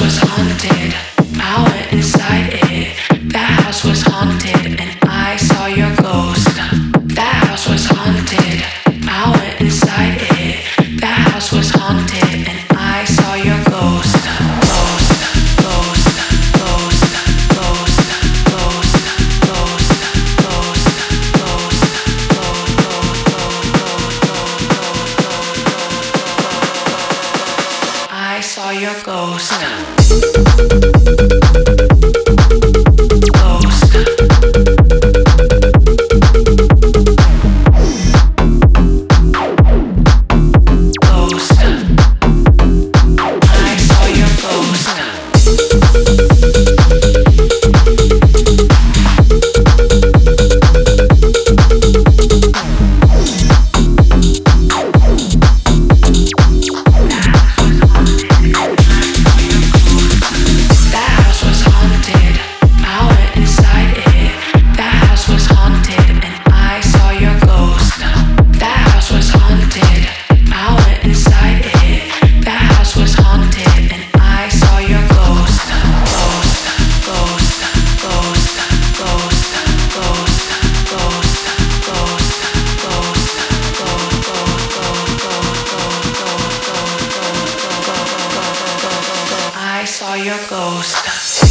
was haunted. goes now. Your ghost.